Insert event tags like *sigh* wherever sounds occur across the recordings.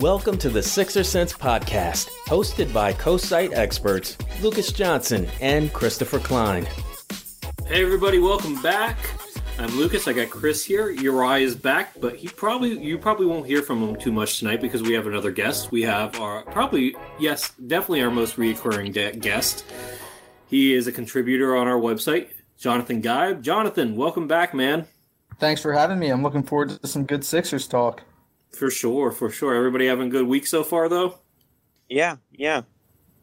Welcome to the Sixer Sense podcast, hosted by co-site experts Lucas Johnson and Christopher Klein. Hey everybody, welcome back. I'm Lucas. I got Chris here. Uri is back, but he probably you probably won't hear from him too much tonight because we have another guest. We have our probably yes, definitely our most recurring de- guest. He is a contributor on our website, Jonathan Geib. Jonathan, welcome back, man. Thanks for having me. I'm looking forward to some good Sixers talk. For sure, for sure. Everybody having a good week so far, though. Yeah, yeah,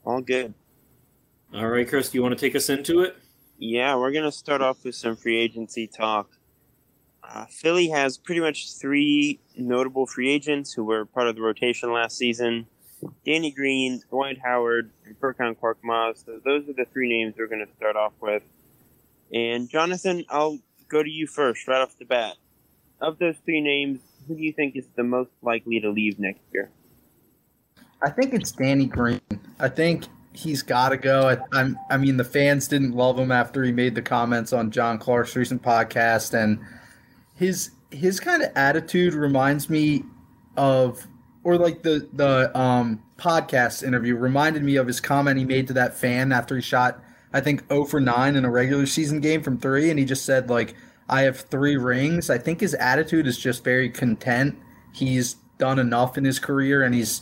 all good. All right, Chris, do you want to take us into it? Yeah, we're gonna start off with some free agency talk. Uh, Philly has pretty much three notable free agents who were part of the rotation last season: Danny Green, Dwight Howard, and Furkan Korkmaz. So those are the three names we're gonna start off with. And Jonathan, I'll go to you first, right off the bat. Of those three names, who do you think is the most likely to leave next year? I think it's Danny Green. I think he's got to go. I, I'm, I mean, the fans didn't love him after he made the comments on John Clark's recent podcast, and his his kind of attitude reminds me of, or like the the um, podcast interview reminded me of his comment he made to that fan after he shot, I think, 0 for 9 in a regular season game from three, and he just said like, "I have three rings." I think his attitude is just very content. He's done enough in his career, and he's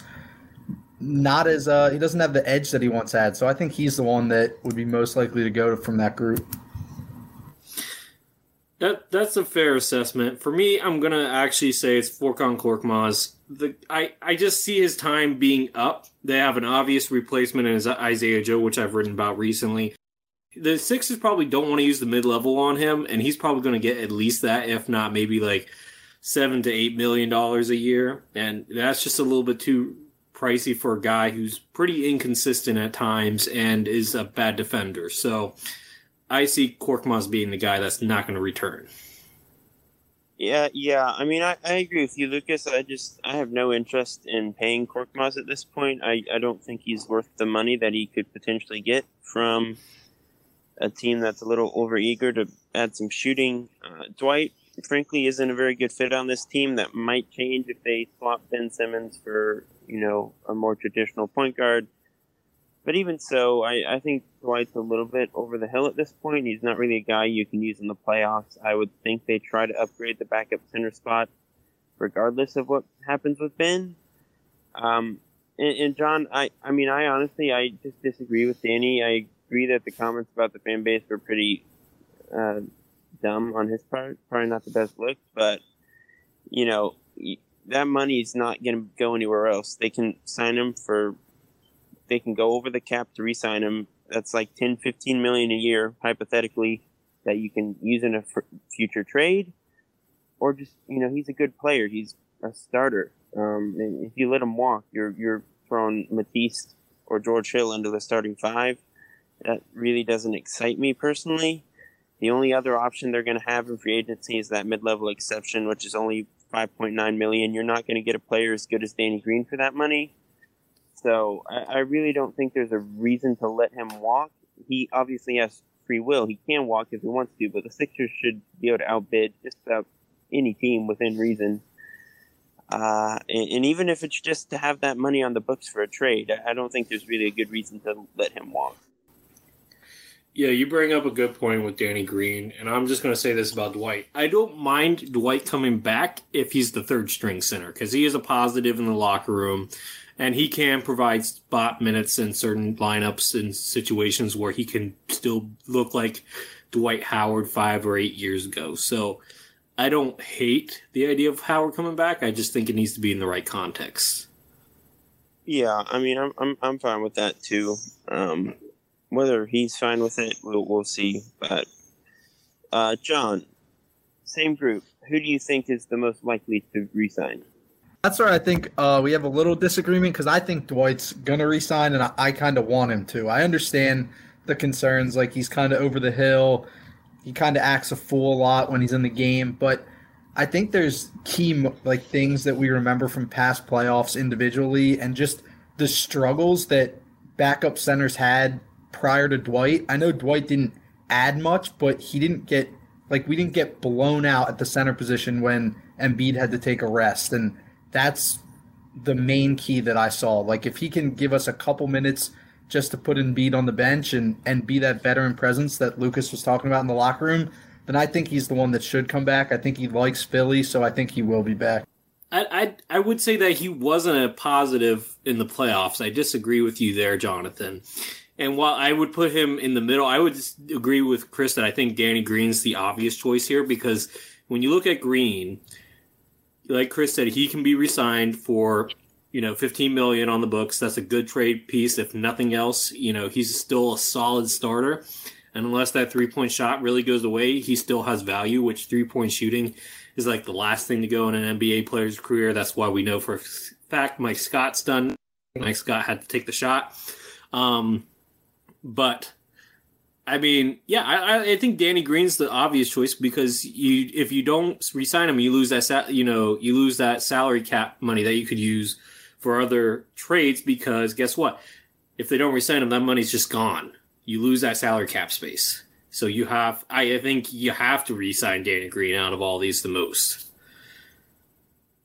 not as uh he doesn't have the edge that he once had. So I think he's the one that would be most likely to go from that group. That that's a fair assessment. For me, I'm gonna actually say it's Furkan Korkmaz. The I, I just see his time being up. They have an obvious replacement in Isaiah Joe, which I've written about recently. The Sixers probably don't want to use the mid level on him, and he's probably going to get at least that, if not maybe like seven to eight million dollars a year, and that's just a little bit too pricey for a guy who's pretty inconsistent at times and is a bad defender. So I see Korkmaz being the guy that's not going to return. Yeah, yeah. I mean, I, I agree with you, Lucas. I just I have no interest in paying Korkmaz at this point. I, I don't think he's worth the money that he could potentially get from a team that's a little overeager to add some shooting. Uh, Dwight, frankly, isn't a very good fit on this team. That might change if they swap Ben Simmons for you know a more traditional point guard. But even so, I, I think Dwight's a little bit over the hill at this point. He's not really a guy you can use in the playoffs. I would think they try to upgrade the backup center spot, regardless of what happens with Ben. Um, and, and John, I, I mean, I honestly, I just disagree with Danny. I agree that the comments about the fan base were pretty uh, dumb on his part. Probably not the best look, but you know, that money is not going to go anywhere else. They can sign him for they can go over the cap to re-sign him. That's like 10, 15 million a year, hypothetically, that you can use in a f- future trade, or just you know he's a good player. He's a starter. Um, and if you let him walk, you're you're throwing Matisse or George Hill into the starting five. That really doesn't excite me personally. The only other option they're going to have in free agency is that mid-level exception, which is only 5.9 million. You're not going to get a player as good as Danny Green for that money. So I, I really don't think there's a reason to let him walk. He obviously has free will. He can walk if he wants to, but the Sixers should be able to outbid just about any team within reason. Uh, and, and, even if it's just to have that money on the books for a trade, I, I don't think there's really a good reason to let him walk. Yeah, you bring up a good point with Danny Green, and I'm just going to say this about Dwight. I don't mind Dwight coming back if he's the third string center because he is a positive in the locker room and he can provide spot minutes in certain lineups and situations where he can still look like Dwight Howard five or eight years ago. So I don't hate the idea of Howard coming back. I just think it needs to be in the right context. Yeah, I mean, I'm I'm I'm fine with that too. Um, whether he's fine with it, we'll we'll see. But uh, John, same group. Who do you think is the most likely to resign? That's where I think uh, we have a little disagreement because I think Dwight's gonna resign, and I, I kind of want him to. I understand the concerns, like he's kind of over the hill. He kind of acts a fool a lot when he's in the game, but I think there's key like things that we remember from past playoffs individually, and just the struggles that backup centers had prior to Dwight. I know Dwight didn't add much, but he didn't get like we didn't get blown out at the center position when Embiid had to take a rest, and that's the main key that I saw. Like if he can give us a couple minutes just to put Embiid on the bench and and be that veteran presence that Lucas was talking about in the locker room, then I think he's the one that should come back. I think he likes Philly, so I think he will be back. I, I I would say that he wasn't a positive in the playoffs. I disagree with you there, Jonathan. And while I would put him in the middle, I would agree with Chris that I think Danny Green's the obvious choice here because when you look at Green, like Chris said, he can be resigned for you know 15 million on the books. That's a good trade piece. If nothing else, you know he's still a solid starter. And unless that three point shot really goes away, he still has value. Which three point shooting is like the last thing to go in an NBA player's career. That's why we know for a fact Mike Scott's done. Mike Scott had to take the shot. Um, but I mean, yeah, I, I think Danny Green's the obvious choice because you if you don't resign him, you lose that sa- you know you lose that salary cap money that you could use for other trades because guess what? If they don't resign him, that money's just gone. You lose that salary cap space. So you have, I think you have to resign Danny Green out of all these the most.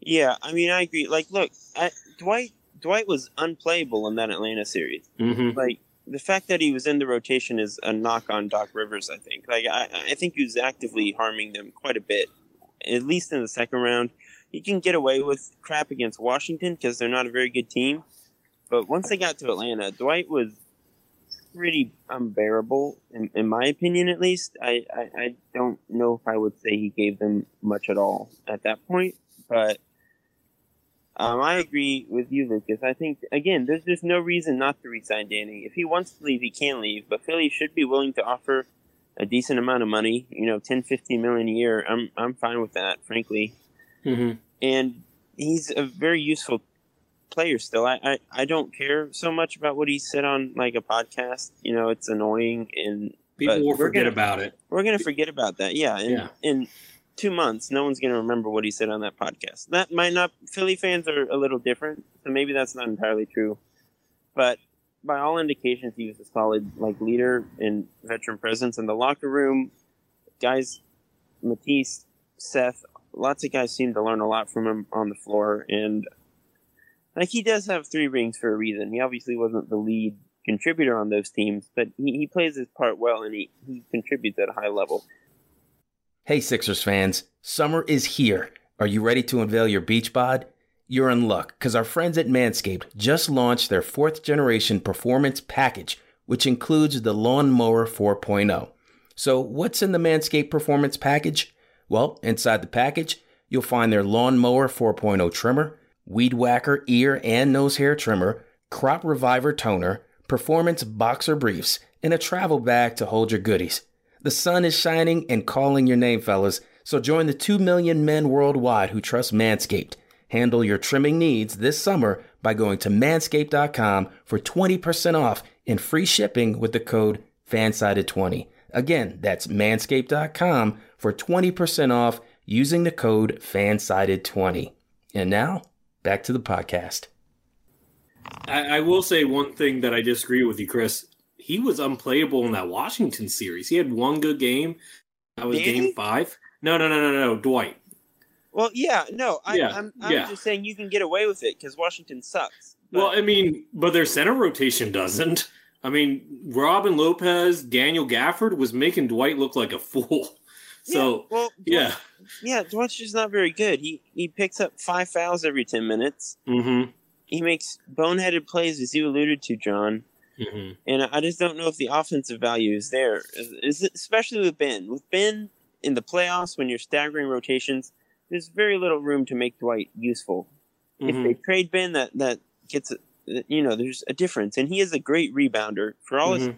Yeah, I mean, I agree. Like, look, I, Dwight Dwight was unplayable in that Atlanta series. Mm-hmm. Like the fact that he was in the rotation is a knock on Doc Rivers. I think. Like, I, I think he was actively harming them quite a bit, at least in the second round. He can get away with crap against Washington because they're not a very good team. But once they got to Atlanta, Dwight was pretty unbearable, in, in my opinion, at least. I, I, I don't know if I would say he gave them much at all at that point, but um, I agree with you, Lucas. I think again, there's just no reason not to resign Danny. If he wants to leave, he can leave, but Philly should be willing to offer a decent amount of money. You know, 10, 15 million a year. I'm I'm fine with that, frankly. Mm-hmm. And he's a very useful player still. I, I, I don't care so much about what he said on like a podcast. You know, it's annoying and People will forget gonna- about it. we're gonna forget about that. Yeah, in, Yeah. in two months, no one's gonna remember what he said on that podcast. That might not. Philly fans are a little different, so maybe that's not entirely true. But by all indications, he was a solid like leader and veteran presence in the locker room. Guys, Matisse, Seth, lots of guys seem to learn a lot from him on the floor, and like he does have three rings for a reason. He obviously wasn't the lead contributor on those teams, but he, he plays his part well and he, he contributes at a high level. Hey, Sixers fans, summer is here. Are you ready to unveil your beach bod? You're in luck because our friends at Manscaped just launched their fourth generation performance package, which includes the Lawnmower 4.0. So, what's in the Manscaped Performance Package? Well, inside the package, you'll find their Lawnmower 4.0 trimmer, Weed Whacker ear and nose hair trimmer, Crop Reviver toner, performance boxer briefs, and a travel bag to hold your goodies. The sun is shining and calling your name, fellas, so join the 2 million men worldwide who trust Manscaped. Handle your trimming needs this summer by going to manscaped.com for 20% off and free shipping with the code FANSIDED20. Again, that's manscaped.com for 20% off using the code FANSIDED20. And now, back to the podcast. I, I will say one thing that I disagree with you, Chris. He was unplayable in that Washington series. He had one good game. That was game five. No, no, no, no, no. Dwight. Well, yeah, no, I, Yeah, I'm, I'm yeah. just saying you can get away with it because Washington sucks. But- Well, I mean, but their center rotation doesn't. I mean, Robin Lopez, Daniel Gafford was making Dwight look like a fool. So, yeah, well, yeah. yeah, Dwight's just not very good. He he picks up five fouls every ten minutes. Mm-hmm. he makes boneheaded plays, as you alluded to, John. Mm-hmm. And I just don't know if the offensive value is there, is it, especially with Ben. With Ben in the playoffs, when you're staggering rotations, there's very little room to make Dwight useful. If Mhm. they trade Ben, that that gets you know there's a difference, and he is a great rebounder for all his. Mhm.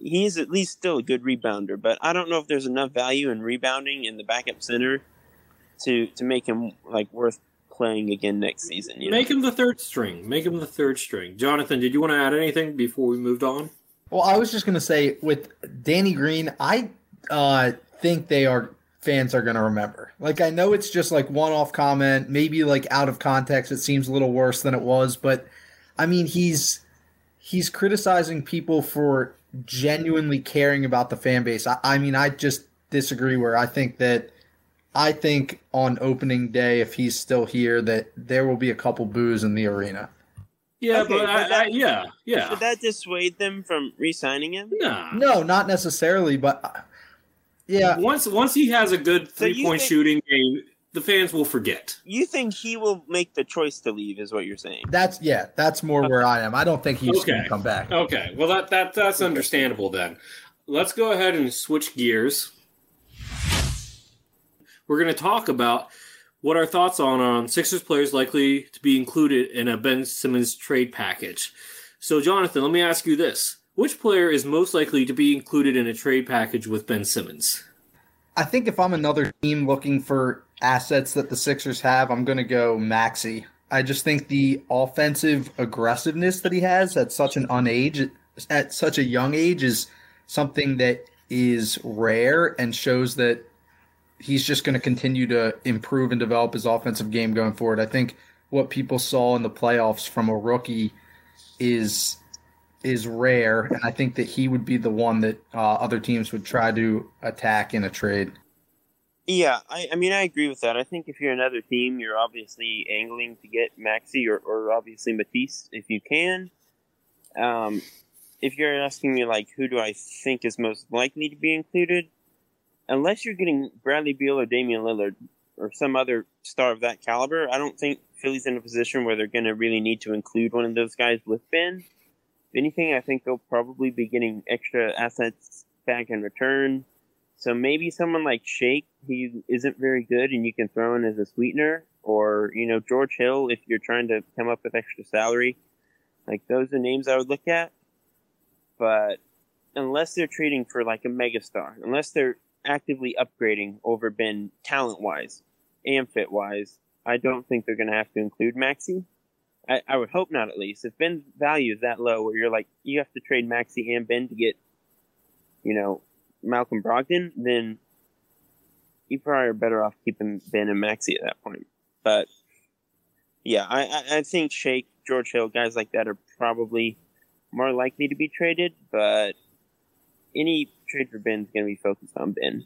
He is at least still a good rebounder, but I don't know if there's enough value in rebounding in the backup center to to make him like worth playing again next season. You know? Make him the third string. Make him the third string. Jonathan, did you want to add anything before we moved on? Well, I was just gonna say with Danny Green, I uh, think they are fans are gonna remember. Like I know it's just like one off comment, maybe like out of context, it seems a little worse than it was, but I mean he's he's criticizing people for genuinely caring about the fan base. I, I mean I just disagree where I think that I think on opening day, if he's still here, that there will be a couple boos in the arena. Yeah, Okay, but, but I, that- I, yeah, yeah. Should that dissuade them from re-signing him? Nah. No, not necessarily, but uh, yeah, Once once he has a good three point think- shooting game, the fans will forget. You think he will make the choice to leave? Is what you're saying? That's yeah, that's more where I am. I don't think he's going to come back. Okay, well that that that's understandable then. Let's go ahead and switch gears. We're going to talk about what our thoughts on on Sixers players likely to be included in a Ben Simmons trade package. So, Jonathan, let me ask you this: Which player is most likely to be included in a trade package with Ben Simmons? I think if I'm another team looking for assets that the Sixers have, I'm going to go Maxey. I just think the offensive aggressiveness that he has at such an unage at such a young age is something that is rare and shows that he's just going to continue to improve and develop his offensive game going forward. I think what people saw in the playoffs from a rookie is is rare, and I think that he would be the one that uh, other teams would try to attack in a trade. Yeah, I, I mean, I agree with that. I think if you're another team, you're obviously angling to get Maxey or, or obviously Matisse if you can. Um, if you're asking me, like, who do I think is most likely to be included, unless you're getting Bradley Beal or Damian Lillard or some other star of that caliber, I don't think Philly's in a position where they're going to really need to include one of those guys with Ben. If anything, I think they'll probably be getting extra assets back in return. So maybe someone like Shake, he isn't very good, and you can throw in as a sweetener, or you know George Hill if you're trying to come up with extra salary. Like those are names I would look at. But unless they're trading for like a megastar, unless they're actively upgrading over Ben talent wise and fit wise, I don't think they're going to have to include Maxey. I, I would hope not, at least. If Ben's value is that low, where you're like you have to trade Maxey and Ben to get, you know, Malcolm Brogdon, then you probably are better off keeping Ben and Maxey at that point. But yeah, I, I, I think Shake, George Hill, guys like that are probably more likely to be traded. But any trade for Ben is going to be focused on Ben.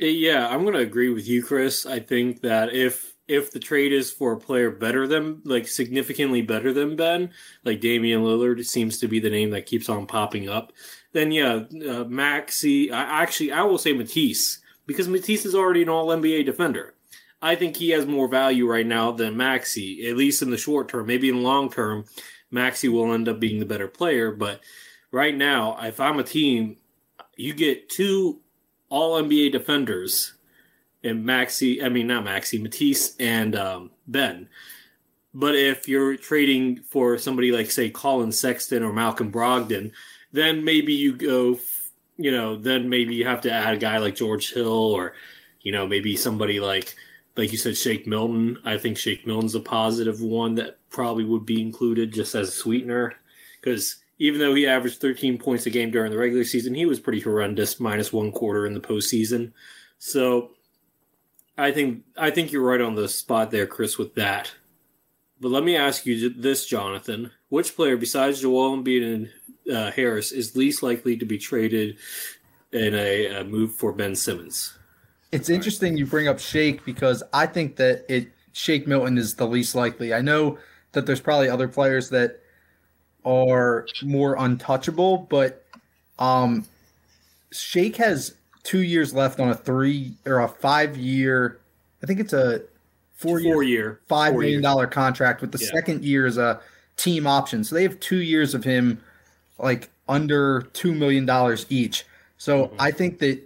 Uh, Yeah, I'm going to agree with you, Chris. I think that if if the trade is for a player better than, like significantly better than Ben, like Damian Lillard seems to be the name that keeps on popping up, then yeah, uh, Maxey. I, actually, I will say Matisse because Matisse is already an All NBA defender. I think he has more value right now than Maxey, at least in the short term. Maybe in the long term, Maxey will end up being the better player. But right now, if I'm a team, you get two all NBA defenders and Maxey, I mean, not Maxey, Matisse and um, Ben. But if you're trading for somebody like, say, Collin Sexton or Malcolm Brogdon, then maybe you go, you know, then maybe you have to add a guy like George Hill or, you know, maybe somebody like, like you said, Shake Milton. I think Shake Milton's a positive one that probably would be included just as a sweetener because even though he averaged 13 points a game during the regular season, he was pretty horrendous, minus one quarter in the postseason. So I think I think you're right on the spot there, Chris, with that. But let me ask you this, Jonathan: Which player besides Joel Embiid and uh, Harris is least likely to be traded in a, a move for Ben Simmons? It's interesting you bring up Shake because I think that it Shake Milton is the least likely. I know that there's probably other players that are more untouchable, but um, Shake has two years left on a three or a five year. I think it's a four, Four year, year, five four million dollar contract with the Yeah. second year as a team option. So they have two years of him, like under two million dollars each. So Mm-hmm. I think that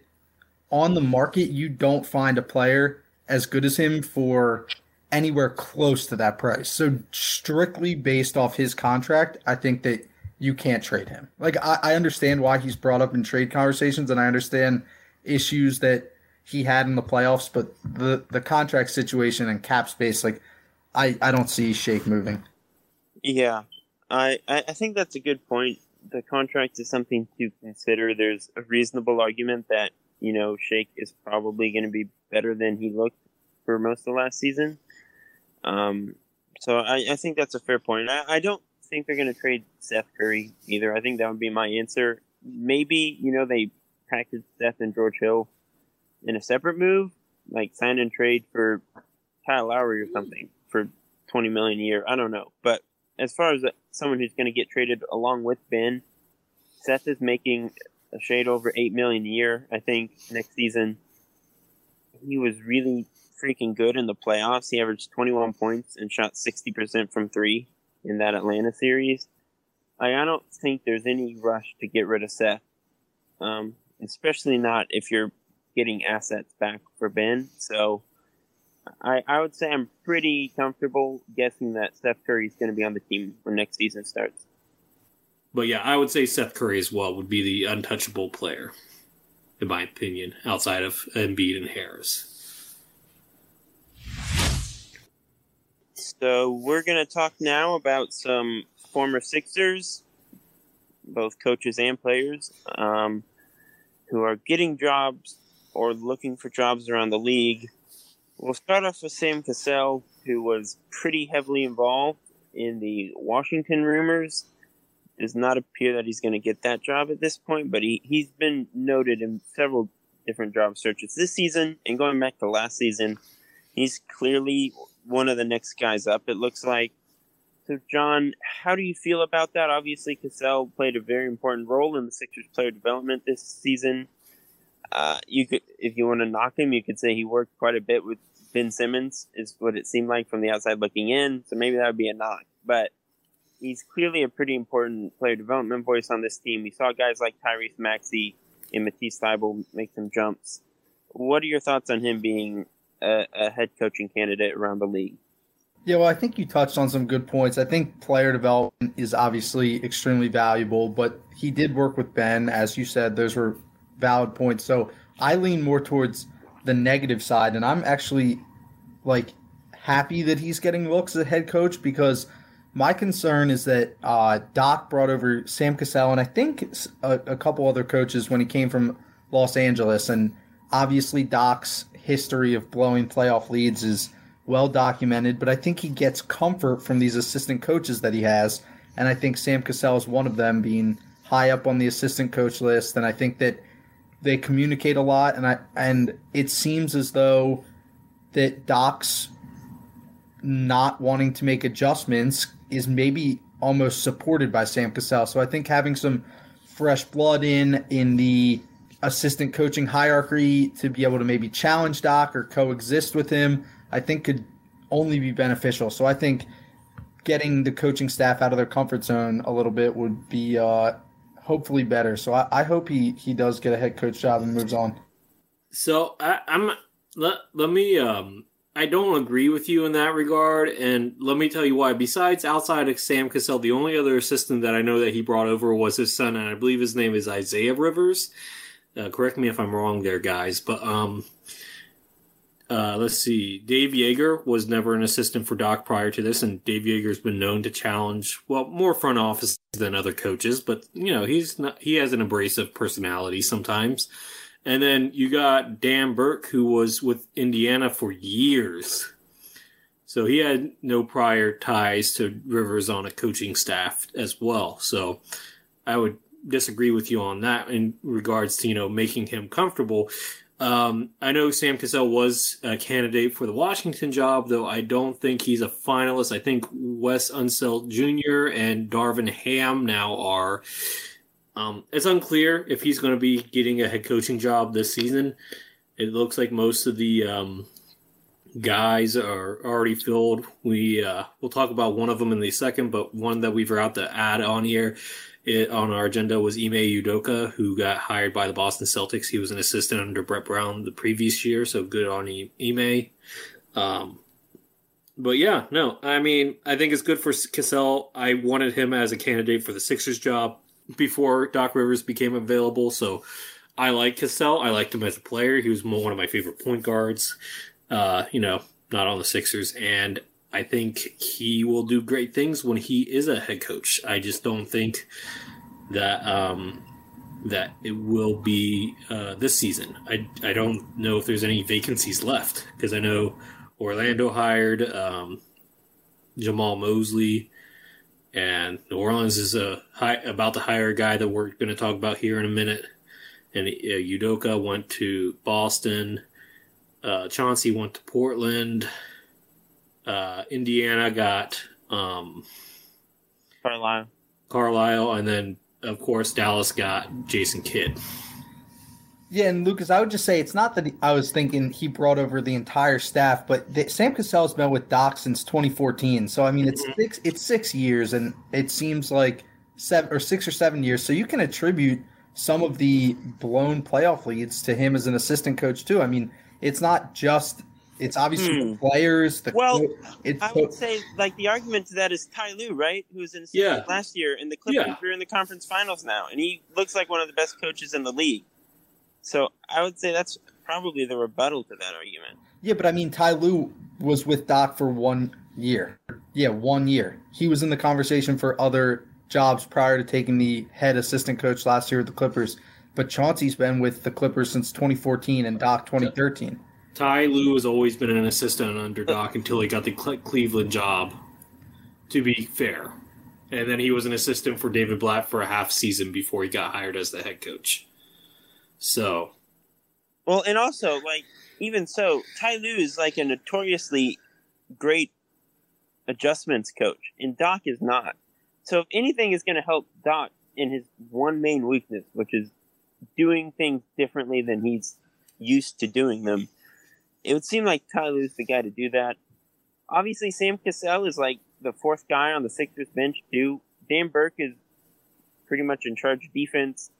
on the market, you don't find a player as good as him for anywhere close to that price. So strictly based off his contract, I think that you can't trade him. Like I, I understand why he's brought up in trade conversations, and I understand issues that he had in the playoffs, but the the contract situation and cap space, like I I don't see Shake moving. Yeah, I, I think that's a good point. The contract is something to consider. There's a reasonable argument that you know Shake is probably going to be better than he looked for most of last season. Um, so I, I think that's a fair point. I, I don't think they're going to trade Seth Curry either. I think that would be my answer. Maybe you know they packaged Seth and George Hill in a separate move, like sign and trade for Kyle Lowry or something for twenty million a year. I don't know, but as far as someone who's going to get traded along with Ben, Seth is making a shade over eight million a year. I think next season he was really freaking good in the playoffs. He averaged 21 points and shot 60% from three in that Atlanta series. I, I don't think there's any rush to get rid of Seth, um, especially not if you're getting assets back for Ben. So I, I would say I'm pretty comfortable guessing that Steph Curry is going to be on the team when next season starts. But yeah, I would say Seth Curry as well would be the untouchable player, in my opinion, outside of Embiid and Harris. So we're going to talk now about some former Sixers, both coaches and players, um, who are getting jobs or looking for jobs around the league. We'll start off with Sam Cassell, who was pretty heavily involved in the Washington rumors. Does not appear that he's going to get that job at this point, but he, he's been noted in several different job searches this season and going back to last season. He's clearly one of the next guys up, it looks like. So, John, how do you feel about that? Obviously, Cassell played a very important role in the Sixers' player development this season. Uh, you could, if you want to knock him, you could say he worked quite a bit with Ben Simmons, is what it seemed like from the outside looking in. So maybe that would be a knock. But he's clearly a pretty important player development voice on this team. We saw guys like Tyrese Maxey and Matisse Thybulle make some jumps. What are your thoughts on him being a, a head coaching candidate around the league? Yeah, well, I think you touched on some good points. I think player development is obviously extremely valuable, but he did work with Ben, as you said. Those were valid points. So I lean more towards the negative side, and I'm actually like happy that he's getting looks as a head coach because my concern is that uh, Doc brought over Sam Cassell and I think a, a couple other coaches when he came from Los Angeles, and obviously Doc's history of blowing playoff leads is well documented, but I think he gets comfort from these assistant coaches that he has, and I think Sam Cassell is one of them, being high up on the assistant coach list, and I think that they communicate a lot, and I and it seems as though that Doc's not wanting to make adjustments is maybe almost supported by Sam Cassell. So I think having some fresh blood in in the assistant coaching hierarchy to be able to maybe challenge Doc or coexist with him, I think could only be beneficial. So I think getting the coaching staff out of their comfort zone a little bit would be uh, hopefully better. So I, I hope he he does get a head coach job and moves on. So I, I'm let let me um I don't agree with you in that regard, and let me tell you why. Besides outside of Sam Cassell, the only other assistant that I know that he brought over was his son, and I believe his name is Isaiah Rivers. Uh, correct me if I'm wrong there, guys, but um. Uh, let's see. Dave Joerger was never an assistant for Doc prior to this, and Dave Joerger's been known to challenge, well, more front offices than other coaches, but you know he's not. He has an abrasive personality sometimes. And then you got Dan Burke, who was with Indiana for years. So he had no prior ties to Rivers on a coaching staff as well. So I would disagree with you on that in regards to, you know, making him comfortable. Um, I know Sam Cassell was a candidate for the Washington job, though I don't think he's a finalist. I think Wes Unseld Jr. and Darvin Ham now are. Um, it's unclear if he's going to be getting a head coaching job this season. It looks like most of the um, guys are already filled. We uh, we'll talk about one of them in the second, but one that we forgot to add on here it, on our agenda was Ime Udoka, who got hired by the Boston Celtics. He was an assistant under Brett Brown the previous year, so good on Ime. Um, but yeah, no, I mean, I think it's good for Cassell. I wanted him as a candidate for the Sixers job before Doc Rivers became available, so I like Cassell. I liked him as a player. He was one of my favorite point guards. Uh, you know, not on the Sixers, and I think he will do great things when he is a head coach. I just don't think that um, that it will be uh, this season. I I don't know if there's any vacancies left because I know Orlando hired um, Jamahl Mosley, and New Orleans is a high, about to hire a guy that we're going to talk about here in a minute. And uh, Udoka went to Boston. Uh, Chauncey went to Portland. Uh, Indiana got um, Carlisle. Carlisle, and then of course Dallas got Jason Kidd. Yeah, and Lucas, I would just say it's not that he, I was thinking he brought over the entire staff, but the, Sam Cassell's been with Doc since 2014. So I mean, it's mm-hmm. six it's six years, and it seems like seven or six or seven years. So you can attribute some of the blown playoff leads to him as an assistant coach too. I mean, it's not just it's obviously hmm. the players. The well, it's I would say like the argument to that is Ty Lue, right? Who was in yeah. last year, and the Clippers yeah. are in the conference finals now, and he looks like one of the best coaches in the league. So I would say that's probably the rebuttal to that argument. Yeah, but I mean, Ty Lue was with Doc for one year. Yeah, one year. He was in the conversation for other jobs prior to taking the head assistant coach last year with the Clippers. But Chauncey's been with the Clippers since 2014 and Doc 2013. Ty Lue has always been an assistant under Doc until he got the Cleveland job. To be fair, and then he was an assistant for David Blatt for a half season before he got hired as the head coach. So, well, and also like even so, Ty Lue is like a notoriously great adjustments coach, and Doc is not. So, if anything is going to help Doc in his one main weakness, which is doing things differently than he's used to doing them, it would seem like Ty Lue's the guy to do that. Obviously, Sam Cassell is like the fourth guy on the Sixers bench too. Dan Burke is pretty much in charge of defense.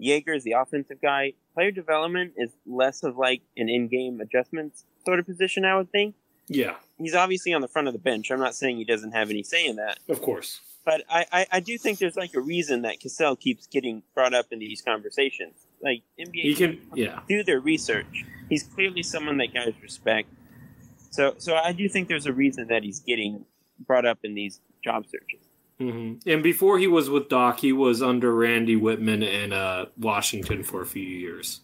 Joerger is the offensive guy. Player development is less of like an in-game adjustments sort of position, I would think. Yeah, he's obviously on the front of the bench. I'm not saying he doesn't have any say in that. Of course, but I, I, I do think there's like a reason that Cassell keeps getting brought up in these conversations. Like NBA, he can yeah do their research. He's clearly someone that guys respect. So so I do think there's a reason that he's getting brought up in these job searches. Mm-hmm. And before he was with Doc, he was under Randy Wittman in uh, Washington for a few years.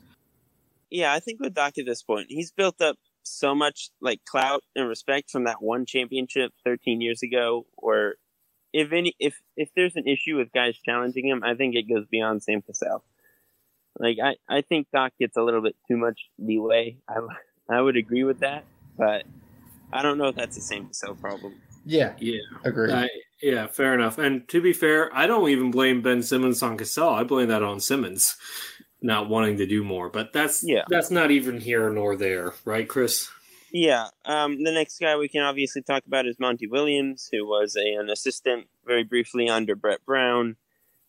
Yeah, I think with Doc at this point, he's built up so much like clout and respect from that one championship 13 years ago. Or if any, if if there's an issue with guys challenging him, I think it goes beyond Sam Cassell. Like I, I think Doc gets a little bit too much leeway. I, I would agree with that, but I don't know if that's the Sam Cassell problem. Yeah, yeah, agree. I, yeah, fair enough. And to be fair, I don't even blame Ben Simmons on Cassell. I blame that on Simmons not wanting to do more. But that's yeah, that's not even here nor there, right, Chris? Yeah. Um, the next guy we can obviously talk about is Monty Williams, who was a, an assistant very briefly under Brett Brown.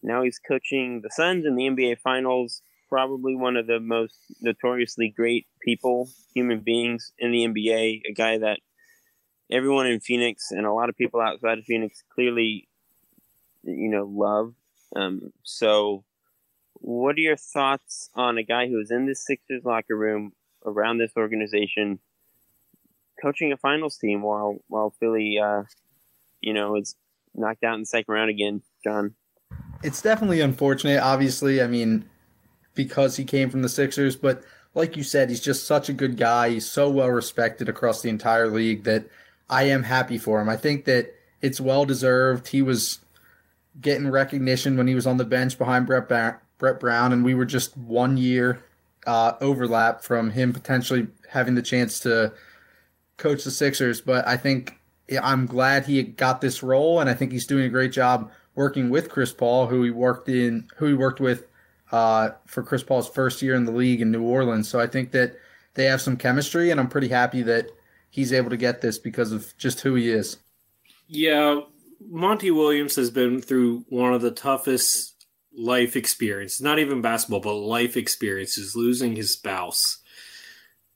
Now he's coaching the Suns in the NBA Finals probably one of the most notoriously great people, human beings in the NBA. A guy that everyone in Phoenix and a lot of people outside of Phoenix clearly, you know, love. Um, so, what are your thoughts on a guy who is in this Sixers locker room around this organization, coaching a finals team while while Philly, uh, you know, is knocked out in the second round again, John? It's definitely unfortunate. Obviously, I mean, because he came from the Sixers. But like you said, he's just such a good guy. He's so well respected across the entire league that I am happy for him. I think that it's well deserved. He was getting recognition when he was on the bench behind Brett, Brett Brown, and we were just one year uh, overlap from him potentially having the chance to coach the Sixers. But I think I'm glad he got this role, and I think he's doing a great job working with Chris Paul, who he worked in, who he worked with uh, for Chris Paul's first year in the league in New Orleans. So I think that they have some chemistry, and I'm pretty happy that he's able to get this because of just who he is. Yeah, Monty Williams has been through one of the toughest life experiences, not even basketball, but life experiences, losing his spouse.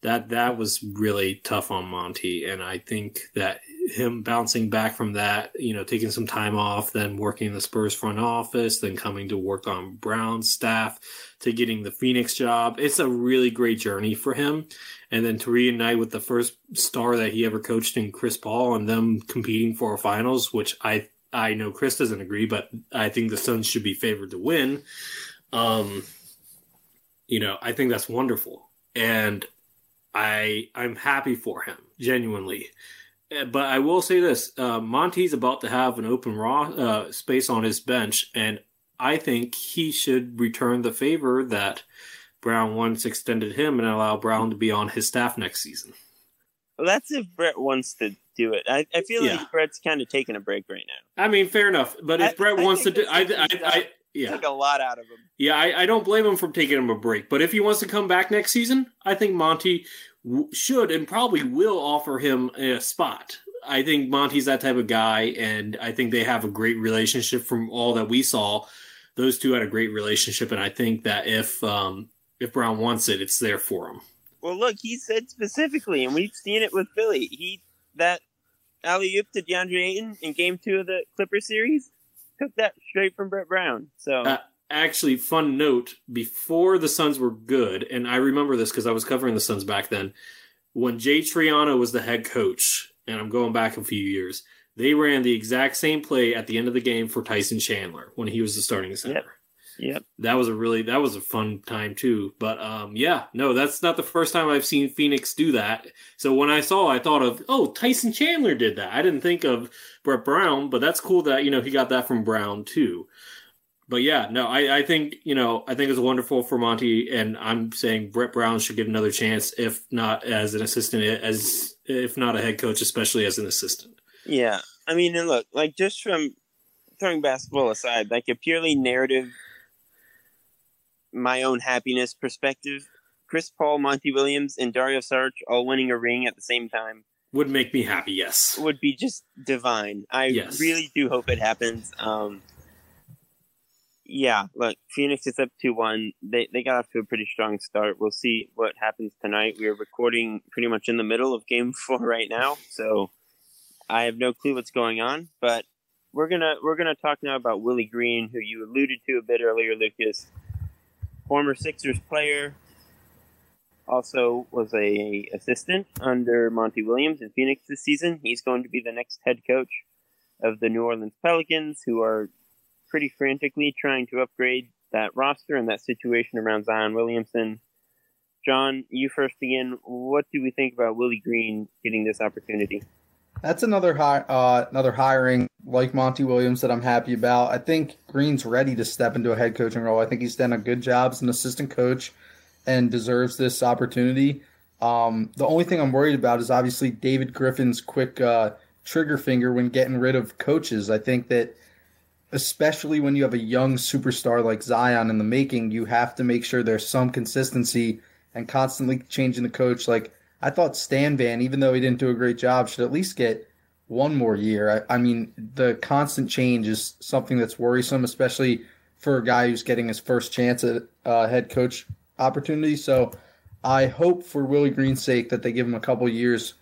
That that was really tough on Monty, and I think that him bouncing back from that, you know, taking some time off, then working in the Spurs front office, then coming to work on Brown's staff, to getting the Phoenix job. It's a really great journey for him. And then to reunite with the first star that he ever coached in Chris Paul and them competing for a finals, which I I know Chris doesn't agree, but I think the Suns should be favored to win. Um, you know, I think that's wonderful. And I I'm happy for him, genuinely. But I will say this: uh, Monty's about to have an open raw uh, space on his bench, and I think he should return the favor that Brown once extended him and allow Brown to be on his staff next season. Well, that's if Brett wants to do it. I, I feel yeah. like Brett's kind of taking a break right now. I mean, fair enough. But if I, Brett I wants to do, I, I, I, yeah, took a lot out of him. Yeah, I, I don't blame him for taking him a break. But if he wants to come back next season, I think Monty w- should and probably will offer him a spot. I think Monty's that type of guy, and I think they have a great relationship from all that we saw. Those two had a great relationship, and I think that if um, if Brown wants it, it's there for him. Well, look, he said specifically, and we've seen it with Philly. He that alley oop to DeAndre Ayton in Game Two of the Clipper series took that straight from Brett Brown. So. Uh, actually, fun note: before the Suns were good, and I remember this because I was covering the Suns back then. When Jay Triano was the head coach, and I'm going back a few years, they ran the exact same play at the end of the game for Tyson Chandler when he was the starting center. Yep. Yep. That was a really that was a fun time too. But um yeah, no, that's not the first time I've seen Phoenix do that. So when I saw I thought of, oh, Tyson Chandler did that. I didn't think of Brett Brown, but that's cool that, you know, he got that from Brown too. But yeah, no, I, I think, you know, I think it's wonderful for Monty and I'm saying Brett Brown should get another chance, if not as an assistant as if not a head coach, especially as an assistant. Yeah. I mean, and look, like just from throwing basketball aside, like a purely narrative my own happiness perspective, Chris Paul, Monty Williams, and Dario Saric all winning a ring at the same time would make me happy. Yes, would be just divine. I yes. really do hope it happens. Um, yeah, look, Phoenix is up two one. They they got off to a pretty strong start. We'll see what happens tonight. We are recording pretty much in the middle of Game *laughs* Four right now, so I have no clue what's going on. But we're gonna we're gonna talk now about Willie Green, who you alluded to a bit earlier, Lucas former Sixers player, also was a assistant under Monty Williams in Phoenix this season. He's going to be the next head coach of the New Orleans Pelicans, who are pretty frantically trying to upgrade that roster and that situation around Zion Williamson. John, you first again. What do we think about Willie Green getting this opportunity? That's another high, uh, another hiring like Monty Williams that I'm happy about. I think Green's ready to step into a head coaching role. I think he's done a good job as an assistant coach and deserves this opportunity. Um, the only thing I'm worried about is obviously David Griffin's quick uh, trigger finger when getting rid of coaches. I think that especially when you have a young superstar like Zion in the making, you have to make sure there's some consistency and constantly changing the coach. Like I thought Stan Van, even though he didn't do a great job, should at least get one more year. I, I mean, the constant change is something that's worrisome, especially for a guy who's getting his first chance at uh, head coach opportunity. So I hope for Willie Green's sake that they give him a couple years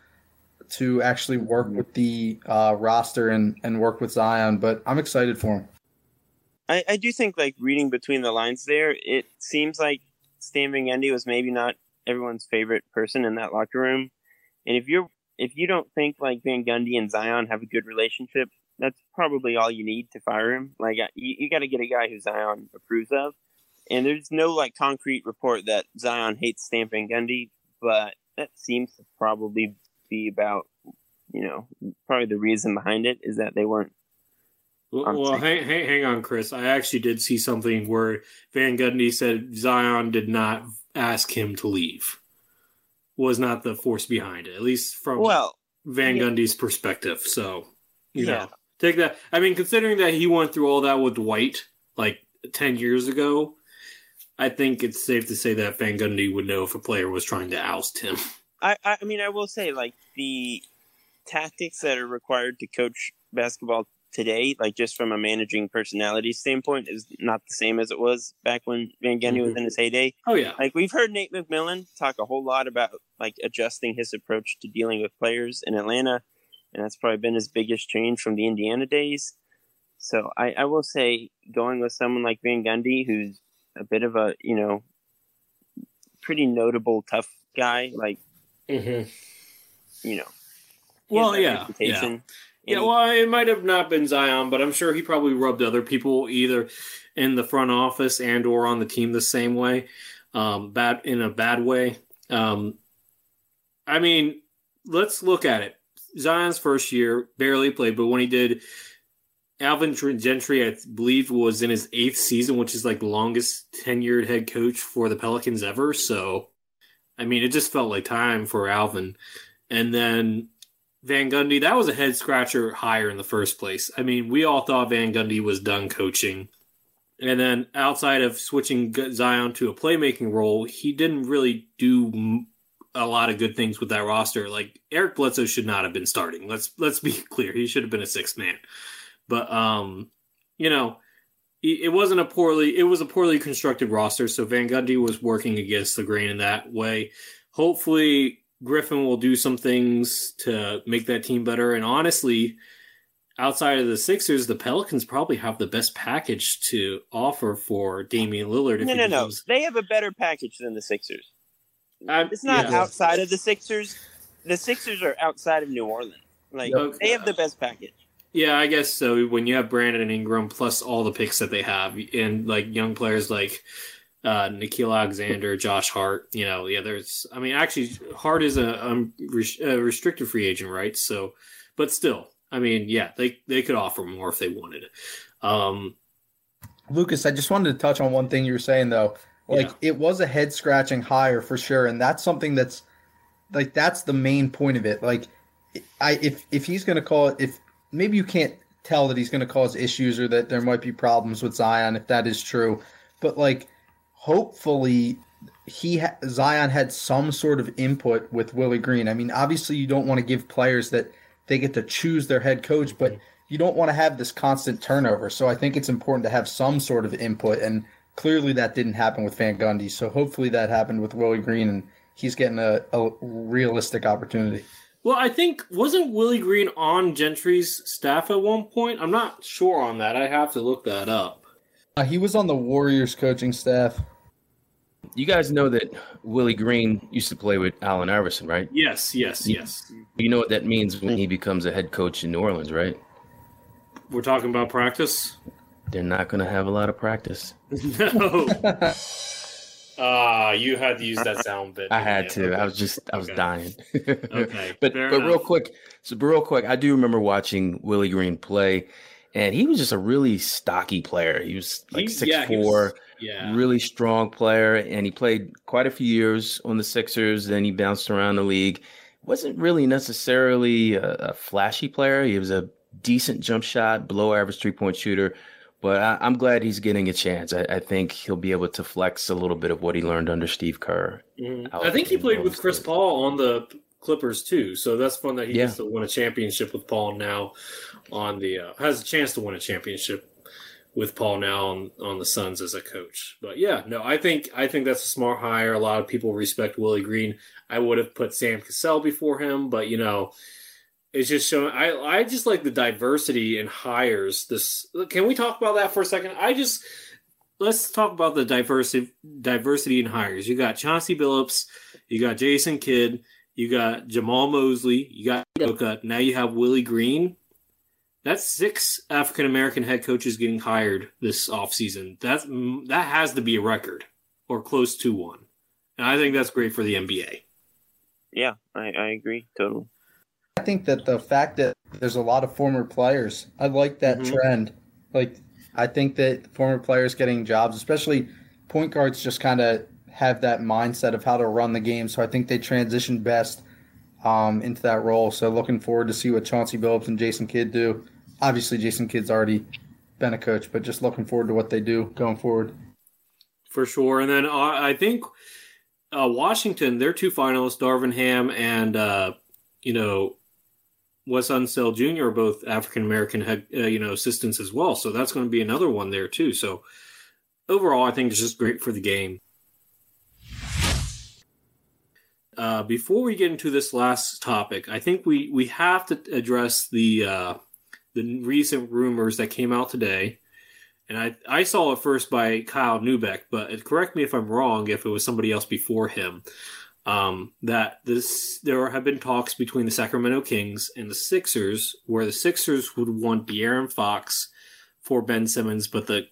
to actually work with the uh, roster and, and work with Zion. But I'm excited for him. I, I do think, like, reading between the lines there, it seems like Stan Van Gundy was maybe not everyone's favorite person in that locker room. And if you're if you don't think like Van Gundy and Zion have a good relationship, that's probably all you need to fire him. Like you, you got to get a guy who Zion approves of. And there's no like concrete report that Zion hates Stan Van Gundy, but that seems to probably be about you know probably the reason behind it is that they weren't well, hang, hang, hang, on, Chris. I actually did see something where Van Gundy said Zion did not ask him to leave. Was not the force behind it, at least from well, Van yeah. Gundy's perspective. So, you yeah. know, take that. I mean, considering that he went through all that with Dwight like 10 years ago, I think it's safe to say that Van Gundy would know if a player was trying to oust him. I, I mean, I will say like the tactics that are required to coach basketball today, like just from a managing personality standpoint, is not the same as it was back when Van Gundy was mm-hmm. in his heyday. Oh yeah. Like we've heard Nate McMillan talk a whole lot about like adjusting his approach to dealing with players in Atlanta, and that's probably been his biggest change from the Indiana days. So I, I will say going with someone like Van Gundy, who's a bit of a you know pretty notable tough guy, like hmm you know. Well, that yeah, Yeah, well, it might have not been Zion, but I'm sure he probably rubbed other people either in the front office and or on the team the same way, um, bad in a bad way. Um, I mean, let's look at it. Zion's first year barely played, but when he did, Alvin Gentry, I believe, was in his eighth season, which is like the longest tenured head coach for the Pelicans ever. So, I mean, it just felt like time for Alvin. And then Van Gundy, that was a head scratcher higher in the first place. I mean, we all thought Van Gundy was done coaching. And then outside of switching Zion to a playmaking role, he didn't really do a lot of good things with that roster. Like Eric Bledsoe should not have been starting. Let's let's be *laughs* clear. He should have been a sixth man. But um, you know, it wasn't a poorly it was a poorly constructed roster, so Van Gundy was working against the grain in that way. Hopefully Griffin will do some things to make that team better. And honestly, outside of the Sixers, the Pelicans probably have the best package to offer for Damian Lillard. If no, no, no. They have a better package than the Sixers. I'm- It's not yeah. outside of the Sixers. The Sixers are outside of New Orleans. Like Okay. they have the best package. Yeah, I guess so. When you have Brandon and Ingram plus all the picks that they have, and like young players like uh, Nickeil Alexander, Josh Hart, you know, yeah, there's. I mean, actually, Hart is a, um, res- a restricted free agent, right? So, but still, I mean, yeah, they they could offer more if they wanted. Um, Lucas, I just wanted to touch on one thing you were saying though. Like Yeah. it was a head scratching hire for sure, and that's something that's like that's the main point of it. Like I if if he's gonna call it if maybe you can't tell that he's gonna cause issues or that there might be problems with Zion if that is true, but like hopefully he ha- Zion had some sort of input with Willie Green. I mean, obviously you don't want to give players that they get to choose their head coach, but you don't want to have this constant turnover. So I think it's important to have some sort of input, and clearly that didn't happen with Van Gundy. So hopefully that happened with Willie Green, and he's getting a, a realistic opportunity. Well, I think wasn't Willie Green on Gentry's staff at one point? I'm not sure on that. I have to look that up. Uh, he was on the Warriors coaching staff. You guys know that Willie Green used to play with Allen Iverson, right? Yes, yes, yes. You know what that means when he becomes a head coach in New Orleans, right? We're talking about practice. They're not going to have a lot of practice. *laughs* No. *laughs* Ah, you had to use that *laughs* sound bit. I had to. I was just, I was Okay. dying. Okay, *laughs* but fair but real quick, so but real quick, I do remember watching Willie Green play, and he was just a really stocky player. He was like He- six yeah, four, was- yeah. really strong player, and he played quite a few years on the Sixers. Then he bounced around the league. wasn't really necessarily a, a flashy player. He was a decent jump shot, below average three point shooter. But I, I'm glad he's getting a chance. I, I think he'll be able to flex a little bit of what he learned under Steve Kerr. Mhm. I think he played with Chris State. Paul on the Clippers too, so that's fun that he Yeah. gets to win a championship with Paul now. On the uh, has a chance to win a championship with Paul now on on the Suns as a coach. But yeah, no, I think I think that's a smart hire. A lot of people respect Willie Green. I would have put Sam Cassell before him, but you know, it's just showing. I I just like the diversity in hires. This can we talk about that for a second? I just let's talk about the diversity diversity in hires. You got Chauncey Billups, you got Jason Kidd, you got Jamahl Mosley, you got Udoka. Now you have Willie Green. That's six African American head coaches getting hired this offseason. That's that has to be a record or close to one. And I think that's great for the NBA. Yeah, I, I agree totally. I think that the fact that there's a lot of former players, I like that Mhm. trend. Like, I think that former players getting jobs, especially point guards, just kind of have that mindset of how to run the game. So I think they transition best um, into that role. So looking forward to see what Chauncey Billups and Jason Kidd do. Obviously, Jason Kidd's already been a coach, but just looking forward to what they do going forward. for sure. And then uh, I think uh, Washington, their two finalists, Darvin Ham and uh, you know Wes Unseld Jr. are both African American uh, you know, assistants as well. So that's going to be another one there too. So overall, I think it's just great for the game. Uh, before we get into this last topic, I think we we have to address the uh, the recent rumors that came out today. And I, I saw it first by Kyle Neubeck, but correct me if I'm wrong if it was somebody else before him um, that this there have been talks between the Sacramento Kings and the Sixers, where the Sixers would want De'Aaron Fox for Ben Simmons, but the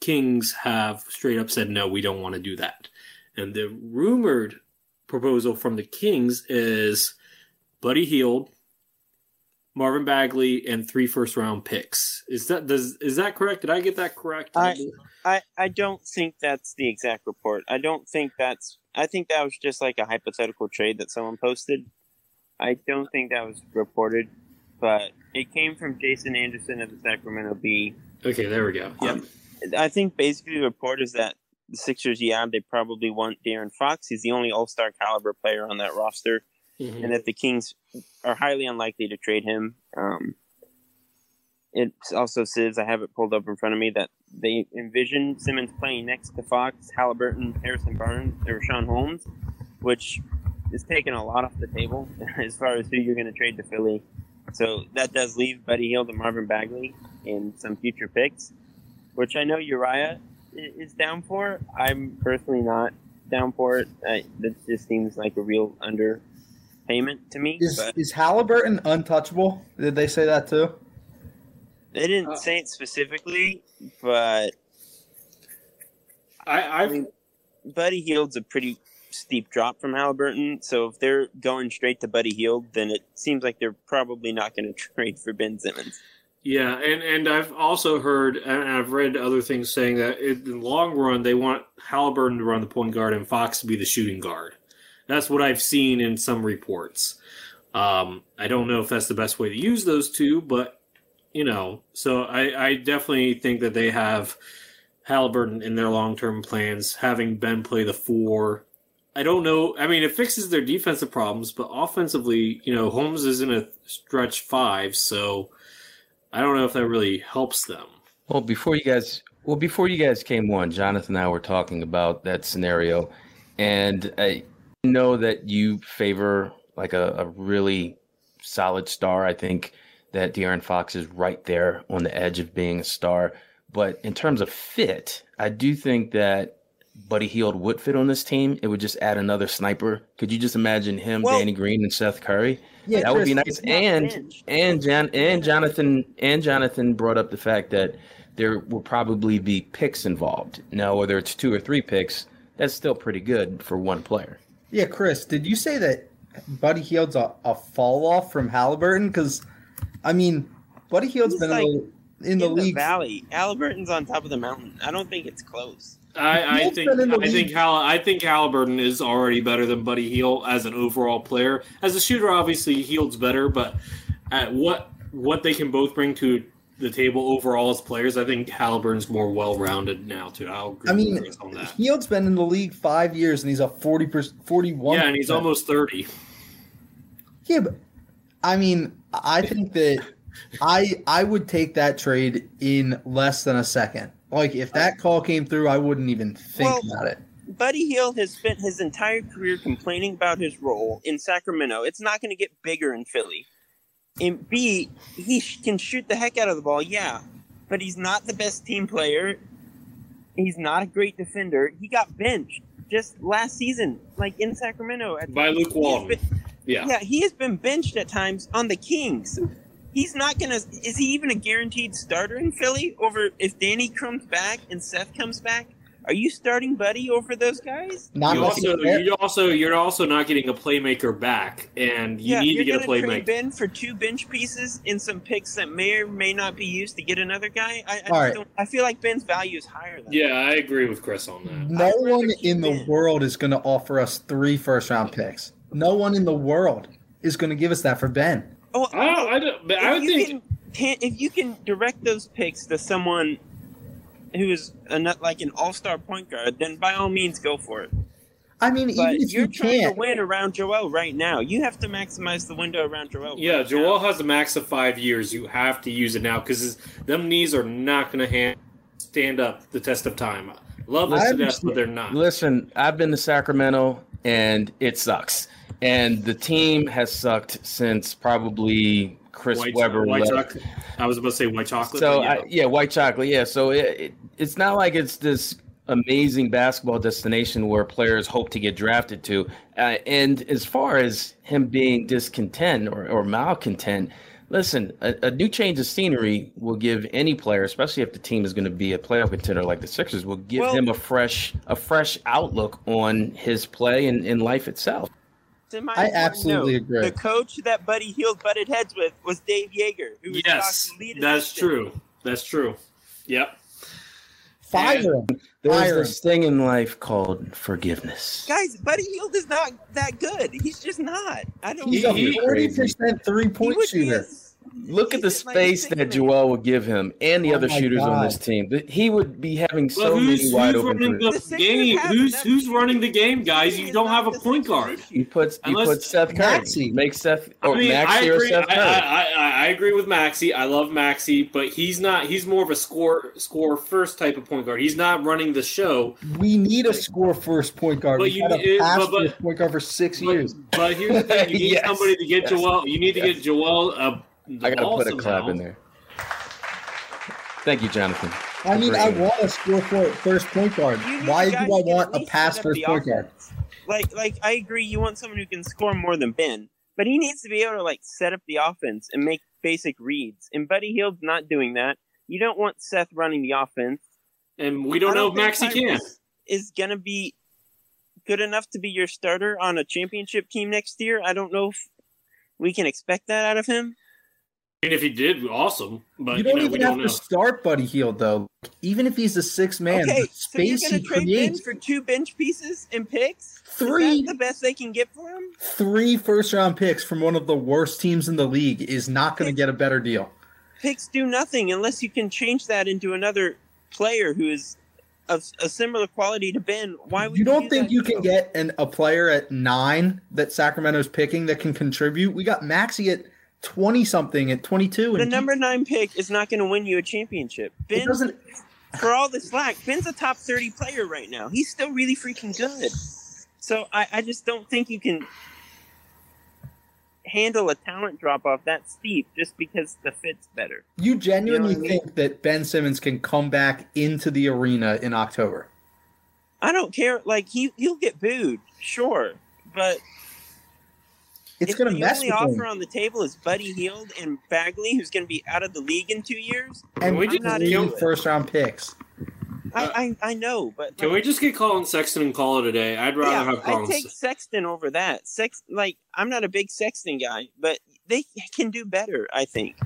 Kings have straight up said no, we don't want to do that. And the rumored proposal from the Kings is Buddy Hield, Marvin Bagley, and three first round picks. Is that does is that correct? Did I get that correct? I I, I don't think that's the exact report. I don't think that's I think that was just like a hypothetical trade that someone posted. I don't think that was reported, but it came from Jason Anderson of the Sacramento Bee. Okay, there we go. Yep. Um, I think basically the report is that the Sixers, yeah, they probably want De'Aaron Fox. He's the only All Star caliber player on that roster, Mhm. and that the Kings are highly unlikely to trade him. Um, it also says I have it pulled up in front of me that they envision Simmons playing next to Fox, Halliburton, Harrison Barnes, or Sean Holmes, which is taking a lot off the table *laughs* as far as who you're going to trade to Philly. So that does leave Buddy Hield and Marvin Bagley in some future picks, which I know Uriah is down for. I'm personally not down for it. I, that just seems like a real underpayment to me. Is but is Halliburton untouchable? Did they say that too? They didn't Uh, say it specifically, but I, I mean, Buddy Hield's a pretty steep drop from Halliburton. So if they're going straight to Buddy Hield, then it seems like they're probably not going *laughs* to trade for Ben Simmons. Yeah, and, and I've also heard and I've read other things saying that in the long run they want Halliburton to run the point guard and Fox to be the shooting guard. That's what I've seen in some reports. Um, I don't know if that's the best way to use those two, but you know, so I, I definitely think that they have Halliburton in their long term plans, having Ben play the four. I don't know. I mean, it fixes their defensive problems, but offensively, you know, Holmes is in a stretch five, so I don't know if that really helps them. Well, before you guys, well, before you guys came on, Jonathan and I were talking about that scenario, and I know that you favor like a, a really solid star. I think that De'Aaron Fox is right there on the edge of being a star. But in terms of fit, I do think that Buddy Hield would fit on this team. It would just add another sniper. Could you just imagine him, Well- Danny Green, and Seth Curry? Yeah, that would be nice. And and Jan and Jonathan and Jonathan brought up the fact that there will probably be picks involved. Now, whether it's two or three picks, that's still pretty good for one player. Yeah, Chris, did you say that Buddy Hield's a, a fall off from Halliburton? Because, I mean, Buddy Hield's He's been like in the, in the in league. the valley, Halliburton's on top of the mountain. I don't think it's close. I, I think been in the I think league. Hall, I think Halliburton is already better than Buddy Hield as an overall player. As a shooter, obviously Hield's better, but at what what they can both bring to the table overall as players, I think Halliburton's more well rounded now too. I'll agree I mean, Chris on that. Hield's been in the league five years and he's a 40 41 Yeah, and he's almost thirty. Yeah, but I mean, I think that I I would take that trade in less than a second. Like if that call came through, I wouldn't even think Well- about it. Buddy Hield has spent his entire career complaining about his role in Sacramento. It's not going to get bigger in Philly. And B, he sh- can shoot the heck out of the ball, yeah, but he's not the best team player. He's not a great defender. He got benched just last season, like in Sacramento. At By Luke He Walton. been- Yeah. yeah, he has been benched at times on the Kings. He's not gonna. Is he even a guaranteed starter in Philly? Over if Danny comes back and Seth comes back, are you starting Buddy over those guys? Not You unless also, he's- you also, you're also not getting a playmaker back, and you yeah, need to get a gonna trade playmaker. Ben for two bench pieces and some picks that may or may not be used to get another guy. I, I, just All right. don't, I feel like Ben's value is higher than Yeah, I agree with Chris on that. no one keep in the world is going to offer us three first round picks. No one in the world is going to give us that for Ben. Oh, I don't, I don't, but I would think can, can if you can direct those picks to someone who is a, like an all-star point guard, then by all means go for it. I mean, But even if you're you trying can't, to win around Joel right now. You have to maximize the window around Joel. Yeah, right Joel now. has a max of five years. You have to use it now because them knees are not going to stand up the test of time. Love us I to death, but they're not. Listen, I've been to Sacramento and it sucks. And the team has sucked since probably Chris White, Webber white left. chocolate. I was about to say white chocolate. So yeah. I, yeah, white chocolate. Yeah, so it, it, it's not like it's this amazing basketball destination where players hope to get drafted to. Uh, and as far as him being discontent or, or malcontent, listen, a, a new change of scenery will give any player, especially if the team is going to be a playoff contender like the Sixers, will give Well- him a fresh a fresh outlook on his play and in life itself. To my I absolutely no. agree. The coach that Buddy Hield butted heads with was Dave Joerger, who was yes, Doc's lead that's assistant. true. That's true. Yep. fire him. There's Fire him. this thing in life called forgiveness. Guys, Buddy Hield is not that good. He's just not. I don't. He's a He- forty percent three point would be shooter. A- Look at the he's like a space that. Joel would give him and the Oh other my shooters on this team. He would be having so But who's, many wide who's open running threes. The the game? Who's who's running the game, guys? You don't have a point guard. He puts put you Unless- put Seth Curry. Maxey. Make Seth or I mean, I Maxey or agree. Seth Curry. I, I, I agree with Maxey. I love Maxey, but he's not. He's more of a score score first type of point guard. He's not running the show. We need a score first point guard. But We've you- had a pass but- but- point guard for six But, years. but here's the thing: you *laughs* need Yes. somebody to get Yes. Joel. You need to get Joel. The I gotta ball put a clap in there. Thank you, Jonathan. I mean, I want a score for first point guard. Why do I want a least pass set first the point guard? offense. Like, like I agree. You want someone who can score more than Ben, but he needs to be able to like set up the offense and make basic reads. And Buddy Hield's not doing that. You don't want Seth running the offense. and we don't I know if think Maxey can. Is gonna be good enough to be your starter on a championship team next year. I don't know if we can expect that out of him. I mean, if he did, awesome. But You you, don't know, we even don't have know. to start Buddy Hield though. Even if he's a six man, okay, the so you're he trade Ben creates. for two bench pieces and picks? Three. Is that the best they can get for him? Three first round picks from one of the worst teams in the league is not going to get a better deal. picks do nothing unless you can change that into another player who is of a similar quality to Ben. Why would You don't do think that you deal? can get an, a player at nine that Sacramento's picking that can contribute? We got Maxey at twenty something, at twenty two, the number nine pick is not going to win you a championship. it Ben, doesn't. for all the slack, Ben's a top thirty player right now. He's still really freaking good. So I, I just don't think you can handle a talent drop off that steep just because the fit's better. You genuinely You know I mean? think that Ben Simmons can come back into the arena in October? I don't care. Like he he'll get booed, sure, but It's if going to the mess only with offer him. on the table is Buddy Hield and Bagley, who's going to be out of the league in two years. And we we just- just into it. first round picks. I, I I know, but Uh, Can we just get Collin Sexton and call it a day? I'd rather yeah, have I take Sexton over that. Sex like I'm not a big Sexton guy, but they can do better. I think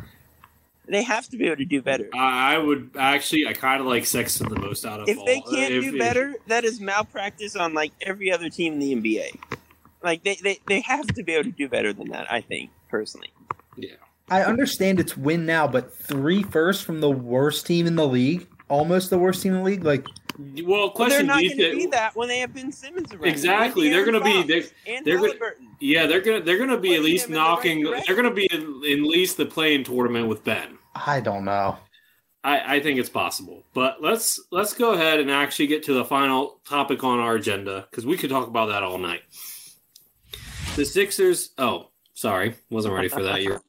they have to be able to do better. I I would actually. I kind of like Sexton the most out of them. If all. they can't If- do if- better, that is malpractice on like every other team in the NBA. Like they, they, they have to be able to do better than that. I think personally. Yeah. I understand it's win now, but three firsts from the worst team in the league, almost the worst team in the league. Like Well, Well, they're question: not going to thi- be that when they have Ben Simmons around. Exactly, they're going gonna be- they're- and they're gonna- Yeah, they're gonna they're gonna be at least them in the right knocking. they're gonna be in, in least the play-in tournament with Ben. I don't know. I, I think it's possible. But let's let's go ahead and actually get to the final topic on our agenda because we could talk about that all night. The Sixers. Oh, sorry, wasn't ready for that. You're.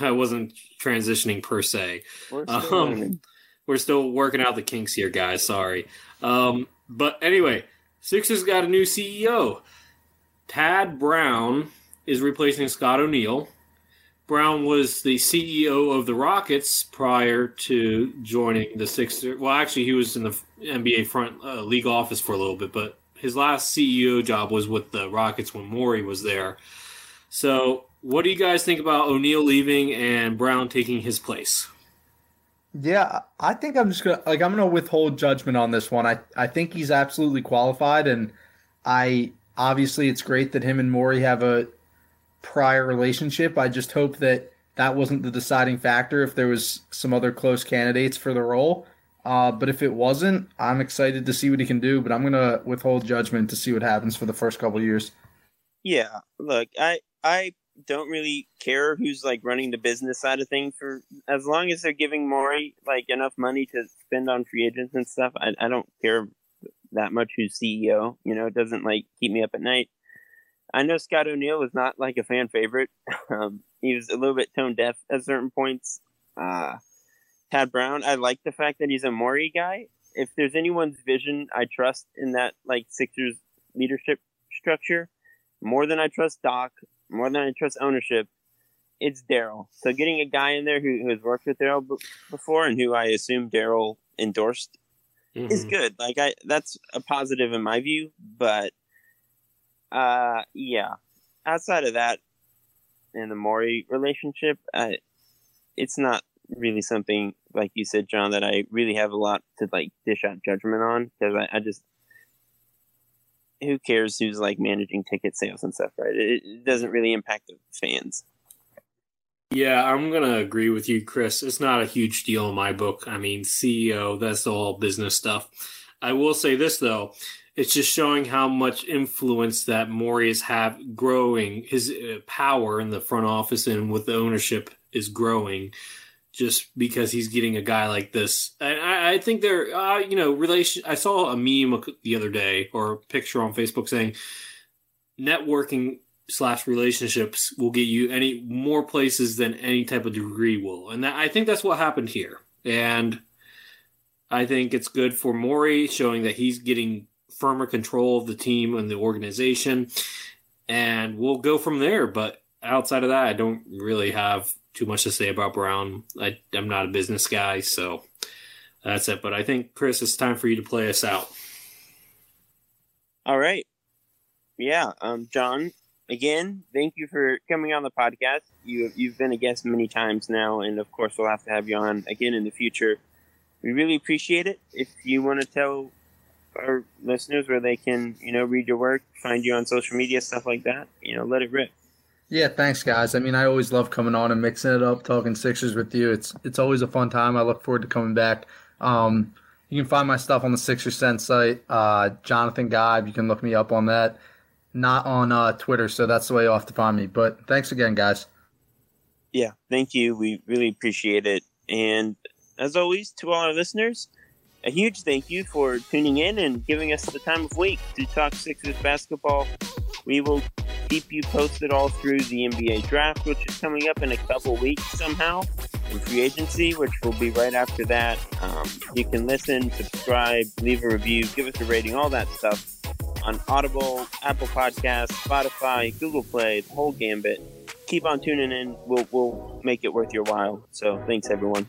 I wasn't transitioning per se. We're still Um, we're still working out the kinks here, guys. Sorry. Um, but anyway, Sixers got a new CEO. Tad Brown is replacing Scott O'Neil. Brown was the CEO of the Rockets prior to joining the Sixers. Well, actually, he was in the NBA front uh, league office for a little bit, but his last CEO job was with the Rockets when Morey was there. So, what do you guys think about O'Neil leaving and Brown taking his place? Yeah, I think I'm just gonna like I'm gonna withhold judgment on this one. I I think he's absolutely qualified, and I obviously it's great that him and Morey have a prior relationship. I just hope that that wasn't the deciding factor. If there was some other close candidates for the role, Uh, but if it wasn't, I'm excited to see what he can do. But I'm gonna withhold judgment to see what happens for the first couple years. Yeah, look, I I don't really care who's like running the business side of things for as long as they're giving Morey like enough money to spend on free agents and stuff. I I don't care that much who's CEO. You know, it doesn't like keep me up at night. I know Scott O'Neil was not like a fan favorite. *laughs* Um, he was a little bit tone deaf at certain points. Uh, Tad Brown, I like the fact that he's a Morey guy. If there's anyone's vision I trust in that like Sixers leadership structure, more than I trust Doc, more than I trust ownership, it's Daryl. So getting a guy in there who, who has worked with Daryl b- before and who I assume Daryl endorsed Mhm. is good. Like I, that's a positive in my view. But uh, yeah, outside of that, and the Morey relationship, I, it's not really something like you said, John, that I really have a lot to like dish out judgment on because I, I just who cares who's like managing ticket sales and stuff, right? It, it doesn't really impact the fans. Yeah, I'm gonna agree with you, Chris. It's not a huge deal in my book. I mean, CEO, that's all business stuff. I will say this though, it's just showing how much influence that Morey have growing. His uh, power in the front office and with the ownership is growing, just because he's getting a guy like this. And I, I think they're, uh, you know, relation. I saw a meme the other day or a picture on Facebook saying networking slash relationships will get you any more places than any type of degree will. And that, I think that's what happened here. And I think it's good for Morey, showing that he's getting firmer control of the team and the organization. And we'll go from there. But outside of that, I don't really have too much to say about Brown. I, I'm not a business guy, so that's it. But I think, Chris, it's time for you to play us out. All right. Yeah, um, John, again, thank you for coming on the podcast. You you've been a guest many times now, and of course, we'll have to have you on again in the future. We really appreciate it. If you want to tell our listeners where they can, you know, read your work, find you on social media, stuff like that, you know, let it rip. Yeah, thanks, guys. I mean, I always love coming on and mixing it up, talking Sixers with you. It's it's always a fun time. I look forward to coming back. Um, you can find my stuff on the Sixers Sense site. Uh, Jonathan Geib, you can look me up on that. Not on uh, Twitter, so that's the way have to find me. But thanks again, guys. Yeah, thank you. We really appreciate it. And as always, to all our listeners, a huge thank you for tuning in and giving us the time of week to talk Sixers basketball. We will keep you posted all through the NBA draft, which is coming up in a couple weeks somehow, and free agency, which will be right after that. Um, you can listen, subscribe, leave a review, give us a rating, all that stuff on Audible, Apple Podcasts, Spotify, Google Play, the whole gambit. Keep on tuning in. We'll, we'll make it worth your while. So thanks, everyone.